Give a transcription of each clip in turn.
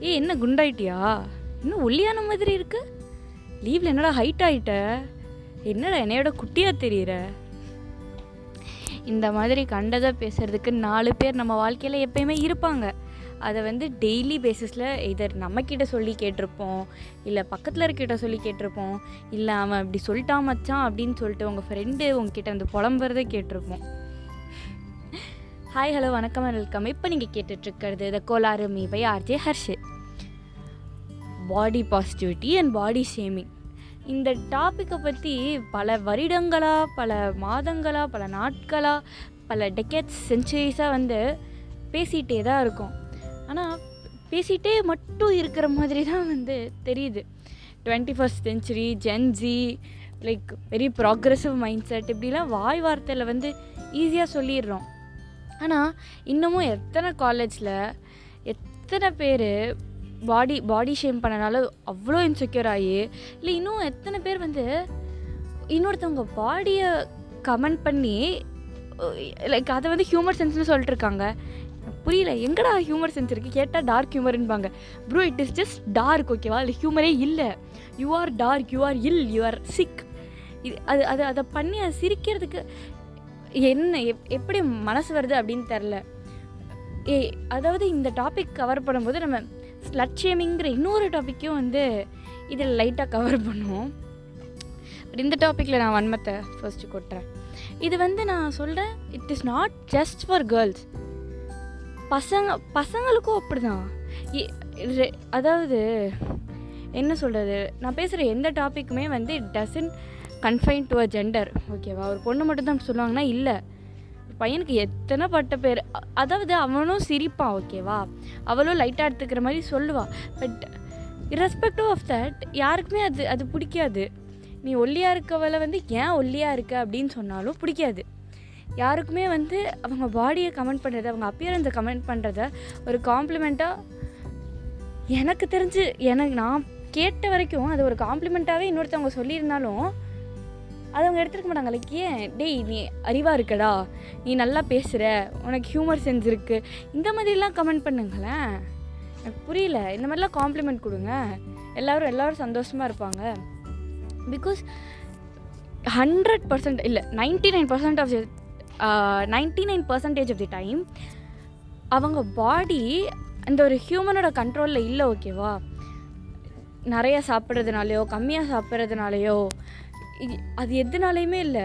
ஏய் என்ன குண்டாயிட்டியா? இன்னும் ஒல்லியான மாதிரி இருக்கு? லீவில் என்னடா ஹைட் ஆயிட்ட? என்னடா என்னையோட குட்டியாக தெரியுற? இந்த மாதிரி கண்டதை பேசுகிறதுக்கு நாலு பேர் நம்ம வாழ்க்கையில் எப்பயுமே இருப்பாங்க. அதை வந்து டெய்லி பேசிஸில் இதர் நம்மக்கிட்ட சொல்லி கேட்டிருப்போம் இல்லை பக்கத்தில் இருக்கிட்ட சொல்லி கேட்டிருப்போம் இல்லை அவன் இப்படி சொல்லிட்டான் மச்சான் அப்படின்னு சொல்லிட்டு உங்கள் ஃப்ரெண்டு உங்ககிட்ட வந்து புலம்புறதை கேட்டிருப்போம். ஹாய் ஹலோ வணக்கம் வெல்கம் இப்போ நீங்கள் கேட்டுட்ருக்கிறது த கோலாறு me by RJ Harshe body positivity and body shaming இந்த டாப்பிக்கை பற்றி பல வருடங்களாக பல மாதங்களாக பல நாட்களாக பல டெக்கேட்ஸ் செஞ்சுரிஸாக வந்து பேசிகிட்டே தான் இருக்கும். ஆனால் பேசிகிட்டே மட்டும் இருக்கிற மாதிரி தான் வந்து தெரியுது. Twenty first century Gen Z like very progressive mindset இப்படிலாம் வாய் வார்த்தையில் வந்து ஈஸியாக சொல்லிடுறோம். ஆனால் இன்னமும் எத்தனை காலேஜில் எத்தனை பேர் பாடி பாடி ஷேம் பண்ணனால அவ்வளோ இன்செக்யூர் ஆகி இல்லை இன்னும் எத்தனை பேர் வந்து இன்னொருத்தவங்க பாடியை கமெண்ட் பண்ணி லைக் அதை வந்து ஹியூமர் சென்ஸ்னு சொல்லிட்டு இருக்காங்க. புரியல எங்கடா ஹியூமர் சென்ஸ் இருக்குது கேட்டால் dark ஹியூமர்ன்பாங்க bro it is just dark ஓகேவா இல்லை ஹியூமரே இல்லை. You are dark you are ill you are sick இது அது அது அதை பண்ணி அதை சிரிக்கிறதுக்கு என்ன எப் எப்படி மனசு வருது அப்படின்னு தெரில ஏ அதாவது இந்த டாபிக் கவர் பண்ணும்போது நம்ம ஸ்லட் ஷேமிங்கிற இன்னொரு டாப்பிக்கும் வந்து இதில் லைட்டாக கவர் பண்ணுவோம். பட் இந்த டாப்பிக்கில் நான் வன்மத்தை ஃபர்ஸ்ட்டு கொட்டுறேன் இது வந்து நான் சொல்கிறேன் it is not just for girls பசங்க பசங்களுக்கும் அப்படி தான் அதாவது என்ன சொல்கிறது நான் பேசுகிற எந்த டாப்பிக்குமே வந்து it doesn't confine to a gender ஓகேவா ஒரு பொண்ணு மட்டும் தான் சொல்லுவாங்கன்னா இல்லை. பையனுக்கு எத்தனை பட்ட பேர் அதாவது அவனும் சிரிப்பான் ஓகேவா? அவளும் லைட்டாக எடுத்துக்கிற மாதிரி சொல்லுவாள் பட் irrespective ஆஃப் தட் யாருக்குமே அது அது பிடிக்காது. நீ ஒல்லியாக இருக்கவளை வந்து ஏன் ஒல்லியாக இருக்க அப்படின்னு சொன்னாலும் பிடிக்காது. யாருக்குமே வந்து அவங்க பாடியை கமெண்ட் பண்ணுறது அவங்க அப்பியரன்ஸை கமெண்ட் பண்ணுறத ஒரு காம்ப்ளிமெண்ட்டாக எனக்கு தெரிஞ்சு எனக்கு நான் கேட்ட வரைக்கும் அது ஒரு காம்ப்ளிமெண்ட்டாகவே இன்னொருத்தவங்க சொல்லியிருந்தாலும் அதை அவங்க எடுத்துருக்க மாட்டாங்க. லைக் ஏன்? டேய் நீ அறிவாக இருக்கடா. நீ நல்லா பேசுகிற உனக்கு ஹியூமர் சென்ஸ் இருக்குது இந்த மாதிரிலாம் கமெண்ட் பண்ணுங்களேன். எனக்கு புரியல. இந்த மாதிரிலாம் காம்ப்ளிமெண்ட் கொடுங்க. எல்லோரும் எல்லோரும் சந்தோஷமாக இருப்பாங்க. பிகாஸ் ஹண்ட்ரட் பர்சன்ட் இல்லை ninety nine percent of ninety nine percentage of the time அவங்க பாடி அந்த ஒரு ஹியூமனோட கண்ட்ரோலில் இல்லை ஓகேவா நிறையா சாப்பிட்றதுனாலையோ கம்மியாக சாப்பிட்றதுனாலையோ அது எதுனாலையுமே இல்லை.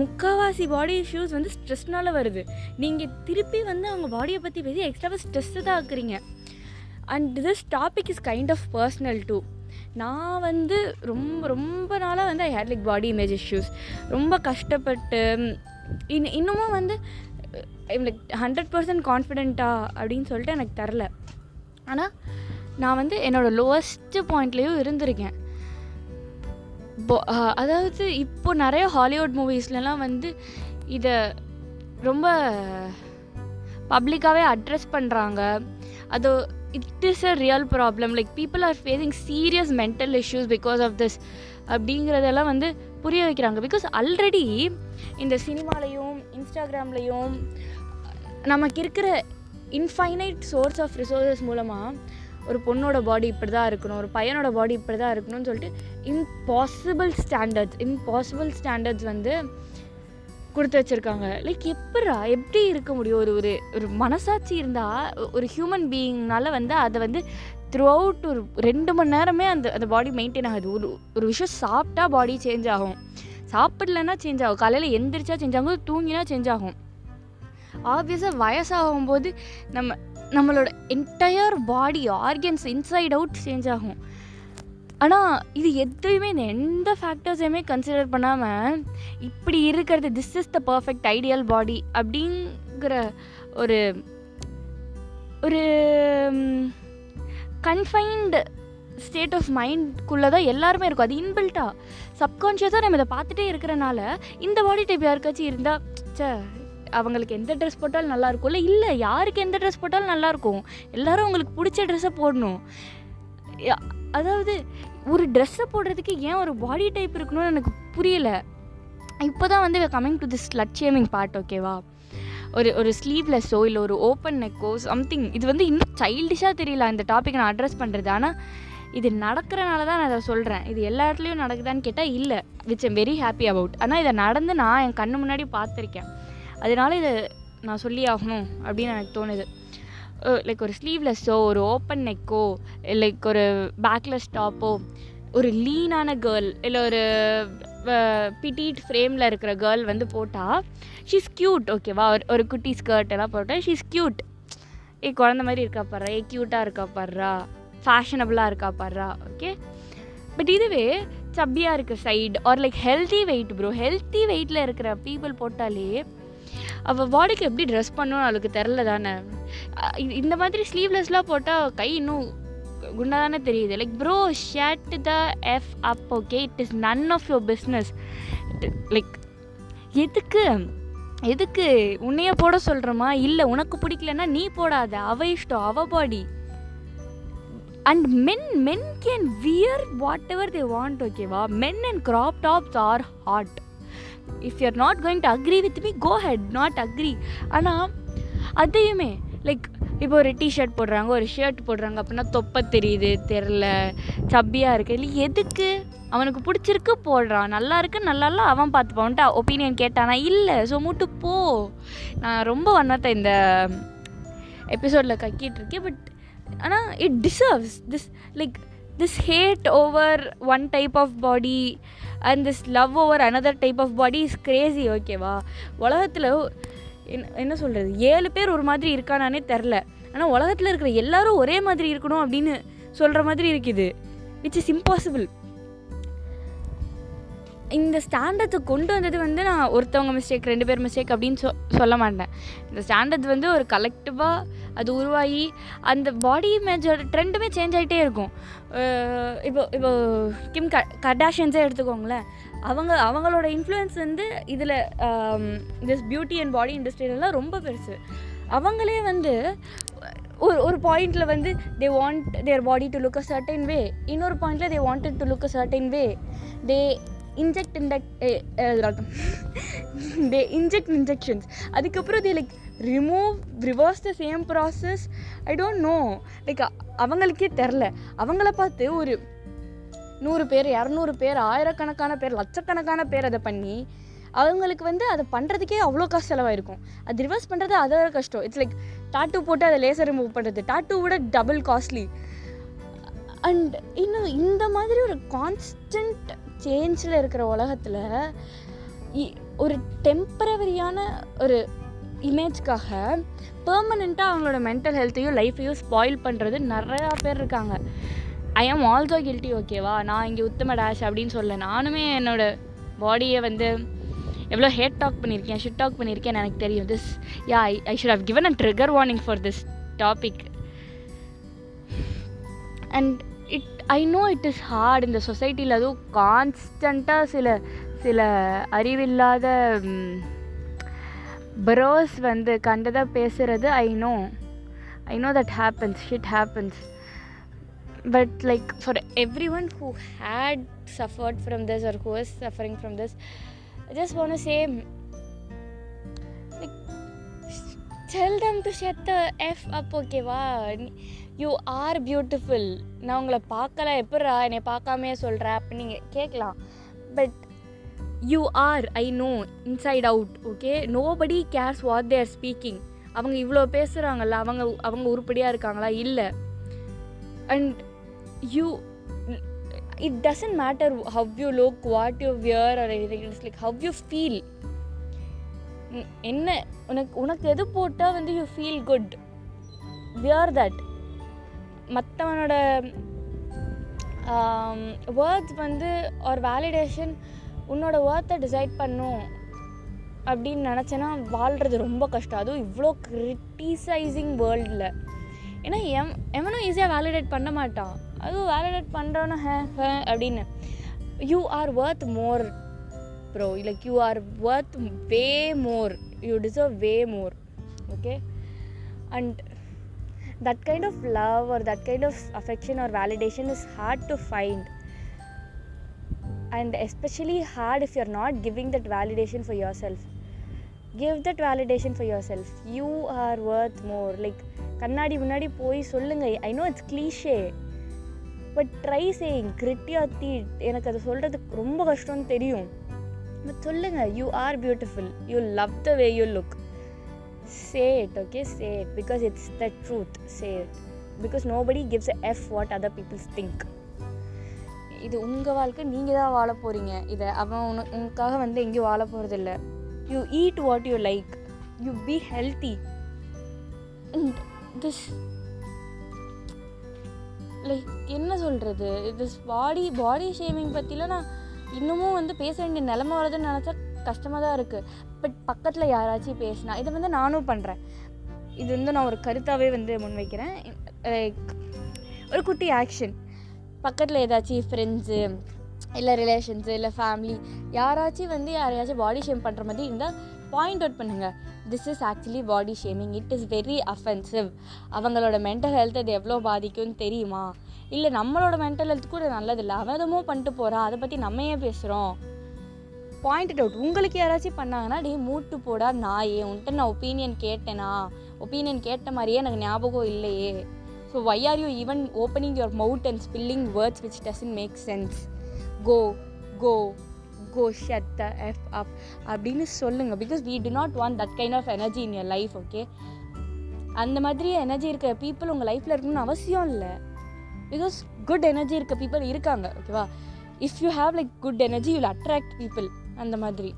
முக்கால்வாசி பாடி இஷ்யூஸ் வந்து ஸ்ட்ரெஸ்னால வருது. நீங்கள் திருப்பி வந்து அவங்க பாடியை பற்றி பேசி எக்ஸ்ட்ராவாக ஸ்ட்ரெஸ்ஸு தான் ஆக்குறீங்க. And this topic is kind of personal to நான் வந்து ரொம்ப ரொம்ப நாளாக வந்து I hate like body image issues ரொம்ப கஷ்டப்பட்டு இன் இன்னமும் வந்து லைக் ஹண்ட்ரட் பர்சன்ட் கான்ஃபிடென்ட்டா அப்படின்னு சொல்லிட்டு எனக்கு தரல. ஆனால் நான் வந்து என்னோடய லோவஸ்ட்டு பாயிண்ட்லேயும் இருந்திருக்கேன். அதாவது இப்போ நிறைய ஹாலிவுட் மூவிஸ்லலாம் வந்து இதை ரொம்ப பப்ளிக்காகவே அட்ரஸ் பண்ணுறாங்க அது it is a real problem like people are facing serious mental issues because of this அப்படிங்கிறதெல்லாம் வந்து புரிய வைக்கிறாங்க. பிகாஸ் ஆல்ரெடி இந்த சினிமாலையும் இன்ஸ்டாகிராம்லேயும் நமக்கு இருக்கிற இன்ஃபைனைட் சோர்ஸ் ஆஃப் ரிசோர்ஸஸ் மூலமாக ஒரு பொண்ணோட பாடி இப்படி தான் இருக்கணும் ஒரு பையனோட பாடி இப்படி தான் இருக்கணும்னு சொல்லிட்டு இம்பாசிபிள் ஸ்டாண்டர்ட்ஸ் இம்பாசிபிள் ஸ்டாண்டர்ட்ஸ் வந்து கொடுத்து வச்சுருக்காங்க. லைக் எப்படா எப்படி இருக்க முடியும்? ஒரு ஒரு ஒரு மனசாட்சி இருந்தால் ஒரு ஹியூமன் பீயிங்னால வந்து அதை வந்து த்ரூ அவுட் ஒரு ரெண்டு மணி நேரமே அந்த அந்த பாடி மெயின்டைன் ஆகுது. ஒரு ஒரு விஷயம் சாப்பிட்டா பாடி சேஞ்ச் ஆகும். சாப்பிடலன்னா சேஞ்ச் ஆகும். காலையில் எந்திரிச்சா சேஞ்ச் ஆகும். தூங்கினா சேஞ்ச் ஆகும். ஆப்வியஸாக வயசாகும்போது நம்ம நம்மளோட entire body organs inside out change ஆகும். ஆனால் இது எதுவுமே எந்த ஃபேக்டர்ஸையுமே கன்சிடர் பண்ணாமல் இப்படி இருக்கிறது this is the perfect ideal body அப்படிங்கிற ஒரு ஒரு கன்ஃபைன்டு ஸ்டேட் ஆஃப் மைண்ட்குள்ளே தான் எல்லாருமே இருக்கும். அது இன்பில்ட்டாக சப்கான்ஷியஸாக நம்ம இதை பார்த்துட்டே இருக்கிறனால இந்த பாடி டைப் யாருக்காச்சும் இருந்தால் ச்சே அவங்களுக்கு எந்த ட்ரெஸ் போட்டாலும் நல்லா இருக்கும்ல இல்லை யாருக்கு எந்த ட்ரெஸ் போட்டாலும் நல்லாயிருக்கும். எல்லோரும் எல்லாரும் அவங்களுக்கு பிடிச்ச ட்ரெஸ்ஸை போடணும். அதாவது ஒரு ட்ரெஸ்ஸை போடுறதுக்கு ஏன் ஒரு பாடி டைப் இருக்கணும்னு எனக்கு புரியல. இப்போ தான் வந்து coming to this slut shaming part ஓகேவா ஒரு ஒரு ஸ்லீவ்லெஸ்ஸோ இல்லை ஒரு ஓப்பன் நெக்கோ சம்திங் இது வந்து இன்னும் சைல்டிஷாக தெரியல இந்த டாப்பிக்கை நான் அட்ரஸ் பண்ணுறது ஆனால் இது நடக்கிறனால தான் நான் அதை சொல்கிறேன் இது எல்லா இடத்துலையும் நடக்குதான்னு கேட்டால் இல்லை. Which am very happy about ஆனால் இதை நடந்து நான் என் கண்ணு முன்னாடி பார்த்துருக்கேன். அதனால இதை நான் சொல்லி ஆகணும் அப்படின்னு எனக்கு தோணுது. லைக் ஒரு ஸ்லீவ்லெஸ்ஸோ ஒரு ஓப்பன் நெக்கோ லைக் ஒரு பேக்லெஸ் டாப்போ ஒரு லீனான கேர்ள் இல்லை ஒரு பிட்டிட் ஃப்ரேமில் இருக்கிற கேர்ள் வந்து போட்டால் ஷீஸ் க்யூட் ஓகேவா ஒரு ஒரு குட்டி ஸ்கர்ட் எல்லாம் போட்டால் ஷீஸ் க்யூட் ஏ குழந்த மாதிரி இருக்கா பாடுறா ஏ க்யூட்டாக இருக்கா பாடுறா ஃபேஷனபுளாக இருக்கா பாடுறா ஓகே பட் இதுவே சப்பியாக இருக்க side are like healthy weight bro healthy வெயிட்டில் இருக்கிற பீப்புள் போட்டாலே அவள் பாடிக்கு எப்படி ட்ரெஸ் பண்ணணும்னு அவளுக்கு தெரில தானே இந்த மாதிரி ஸ்லீவ்லெஸ்லாம் போட்டால் கை இன்னும் குண்டா தானே தெரியுது. Like bro shut the f up okay it is none of your business like எதுக்கு? எதுக்கு? உன்னைய போட சொல்கிறோமா இல்லை உனக்கு பிடிக்கலன்னா நீ போடாத. அவ இஷ்டம் அவ body and men men can wear whatever they want ஓகேவா men and crop tops are hot if you're not going to agree with me go head not agree ஆனால் அதையுமே லைக் இப்போ ஒரு டிஷர்ட் போடுறாங்க ஒரு ஷர்ட் போடுறாங்க அப்படின்னா தொப்பை தெரியுது தெரில சப்பியாக இருக்குது இல்லை எதுக்கு? அவனுக்கு பிடிச்சிருக்கு போடுறான் நல்லா இருக்கு நல்லா அவன் பார்த்துப்பான்ட்டு ஒப்பீனியன் கேட்டானா இல்லை ஸோ மூட்டு போ. நான் ரொம்ப வண்ணத்தை இந்த எபிசோடில் கக்கிட்டு இருக்கேன் பட் ஆனால் it deserves this like this hate over one type of body and this love over another type of body is crazy ஓகேவா உலகத்தில் என்ன என்ன சொல்கிறது ஏழு பேர் ஒரு மாதிரி இருக்கானானே தெரில. ஆனால் உலகத்தில் இருக்கிற எல்லாரும் ஒரே மாதிரி இருக்கணும் அப்படின்னு சொல்கிற மாதிரி இருக்குது. விச் இஸ் இம்பாசிபிள் இந்த ஸ்டாண்டர்ட்ஸை கொண்டு வந்தது வந்து நான் ஒருத்தவங்க மிஸ்டேக் ரெண்டு பேர் மிஸ்டேக் அப்படின்னு சொ சொல்ல மாட்டேன். இந்த ஸ்டாண்டர்ட் வந்து ஒரு கலெக்டிவாக அது உருவாகி அந்த பாடி இமேஜோட ட்ரெண்டுமே சேஞ்ச் ஆகிட்டே இருக்கும். இப்போ இப்போ கிம் க கடாஷியன்ஸே எடுத்துக்கோங்களேன். அவங்க அவங்களோட இன்ஃப்ளூயன்ஸ் வந்து இதில் திஸ் பியூட்டி அண்ட் பாடி இண்டஸ்ட்ரியிலலாம் ரொம்ப பெருசு. அவங்களே வந்து ஒரு ஒரு பாயிண்டில் வந்து they want their body to look a certain way இன்னொரு பாயிண்டில் they wanted to look a certain way they inject inject they inject injections அதுக்கப்புறம் they like remove reverse the same process I don't know like அவங்களுக்கே தெரில. அவங்கள பார்த்து ஒரு நூறு பேர் இரநூறு பேர் ஆயிரக்கணக்கான பேர் லட்சக்கணக்கான பேர் அதை பண்ணி அவங்களுக்கு வந்து அதை பண்ணுறதுக்கே அவ்வளோ காசு செலவாயிருக்கும். அது ரிவர்ஸ் பண்ணுறது அதை கஷ்டம். இட்ஸ் லைக் டாட்டூ போட்டு அதை லேசர் ரிமூவ் பண்ணுறது டாட்டூ விட டபுள் காஸ்ட்லி அண்ட் இன்னும் இந்த மாதிரி ஒரு கான்ஸ்டன்ட் சேஞ்சில் இருக்கிற உலகத்தில் ஒரு டெம்பரவரியான ஒரு இமேஜ்க்காக பெர்மனெண்ட்டாக அவங்களோட மென்டல் ஹெல்த்தையும் லைஃப்பையும் ஸ்பாயில் பண்ணுறது நிறையா பேர் இருக்காங்க. ஐ ஆம் ஆல்சோ கில்ட்டி ஓகேவா நான் இங்கே உத்தம டேஷ் அப்படின்னு சொல்ல நானுமே என்னோட பாடியை வந்து எவ்வளோ ஹேட் டாக் பண்ணியிருக்கேன் ஷிட் டாக் பண்ணியிருக்கேன் எனக்கு தெரியும். This yeah I I should have given a trigger warning for this topic and it I know it is hard இந்த சொசைட்டியில் அதுவும் கான்ஸ்டண்ட்டாக சில சில அறிவில்லாத ப்ரோஸ் வந்து கண்டதாக பேசுகிறது I know I know that happens shit happens but like for everyone who had suffered from this or who is suffering from this i just want to say like tell them to shut the f up ஓகேவா you are beautiful நான் உங்களை பார்க்கல. எப்படா என்னை பார்க்காமையே சொல்கிற அப்படின்னு நீங்கள் கேட்கலாம். But you are I know inside out okay nobody cares what they're speaking அவங்க இவ்வளோ பேசுகிறாங்கல்ல அவங்க அவங்க உருப்படியாக இருக்காங்களா? இல்லை. And you it doesn't matter how you look what you wear are it's like how you feel என்ன உனக்கு உனக்கு எது போட்டால் வந்து you feel good wear that மற்றவனோட words வந்து ஒரு வேலிடேஷன் உன்னோட வேர்த்தை டிசைட் பண்ணும். அப்படின்னு நினச்சேன்னா வாழ்கிறது ரொம்ப கஷ்டம். அதுவும் இவ்வளோ கிரிட்டிசைசிங் வேர்ல்டில் ஏன்னா எம் எவனும் ஈஸியாக வேலிடேட் பண்ண மாட்டான். அதுவும் வேலிடேட் பண்ணுறோன்னா ஹே ஹே அப்படின்னு. You are worth more bro like you are worth way more you deserve way more okay and that kind of love or that kind of affection or validation is hard to find. And especially hard if you're not giving that validation for yourself. Give that validation for yourself you are worth more like கண்ணாடி முன்னாடி போய் சொல்லுங்கள் I know it's cliche but try saying கிரிட்டியாத்தி எனக்கு அதை சொல்கிறதுக்கு ரொம்ப கஷ்டம்னு தெரியும். பட் சொல்லுங்கள் you are beautiful you love the way you look it okay say it because it's the truth say it because nobody gives a f what other people's think இது உங்கள் வாழ்க்கை நீங்கள் தான் வாழ போகிறீங்க இதை அவன் உன உனக்காக வந்து எங்கேயும் வாழ போகிறதில்ல you eat what you like you be healthy and this like என்ன சொல்கிறது திஸ் பாடி பாடி ஷேமிங் பற்றிலாம் நான் இன்னமும் வந்து பேச வேண்டிய நிலமை வருதுன்னு நினச்சா கஷ்டமாக தான் இருக்குது பட் பக்கத்தில் யாராச்சும் பேசினா இதை வந்து நானும் பண்ணுறேன் இது வந்து நான் ஒரு கருத்தாகவே வந்து முன்வைக்கிறேன். லைக் ஒரு குட்டி ஆக்ஷன் பக்கத்தில் ஏதாச்சும் ஃப்ரெண்ட்ஸு இல்லை ரிலேஷன்ஸு இல்லை ஃபேமிலி யாராச்சும் வந்து யாரையாச்சும் பாடி ஷேம் பண்ணுற மாதிரி இருந்தால் பாயிண்ட் அவுட் பண்ணுங்கள் this is actually body shaming it is very offensive அவங்களோட மென்டல் ஹெல்த் அது எவ்வளோ பாதிக்கும்னு தெரியுமா? இல்லை நம்மளோட மென்டல் ஹெல்த் கூட நல்லதில்லை அவன் எதுவும் பண்ணிட்டு போகிறான் அதை பற்றி நம்ம ஏன் பேசுகிறோம் பாயிண்ட் அவுட் உங்களுக்கு யாராச்சும் பண்ணாங்கன்னா டே மூட்டு போடா நாயே உன்ட்ட நான் ஒப்பீனியன் கேட்டேனா? ஒப்பீனியன் கேட்ட மாதிரியே எனக்கு ஞாபகம் இல்லையே. So why are you even opening your mouth and spilling words which doesn't make sense go go go shut the f up அப்படின்னு சொல்லுங்கள் because we do not want that kind of energy in your life okay அந்த மாதிரி energy இருக்க people உங்கள் லைஃப்பில் இருக்கணும்னு அவசியம் இல்லை. பிகாஸ் குட் எனர்ஜி இருக்க பீப்புள் இருக்காங்க ஓகேவா if you have like good energy you'll attract people அந்த மாதிரி.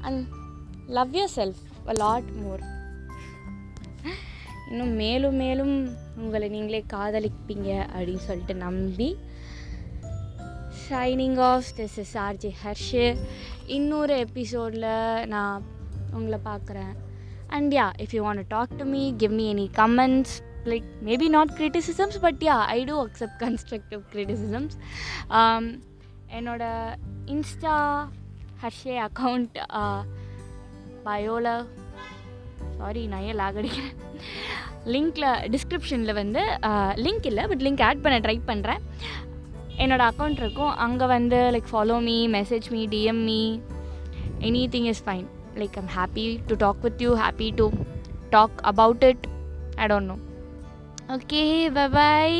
And love yourself a lot more இன்னும் மேலும் மேலும் உங்களை நீங்களே காதலிப்பீங்க அப்படின்னு சொல்லிட்டு நம்பி shining off this is R G Harshu இன்னொரு எபிசோடில் நான் உங்களை பார்க்குறேன். And yeah if you want talk to me give me any comments like maybe not criticisms but yeah I do accept constructive criticisms என்னோட இன்ஸ்டா ஹர்ஷே அக்கௌண்ட் பயோவில் sorry நான் ஏன் lag அடிக்கிறேன்? லிங்க்கில் டிஸ்கிரிப்ஷனில் வந்து லிங்க் இல்லை பட் லிங்க் ஆட் பண்ண ட்ரை பண்ணுறேன் என்னோடய அக்கௌண்ட் இருக்கும். அங்கே வந்து like follow me message me DM me anything is fine like I'm happy to talk with you happy to talk about it I don't know okay bye bye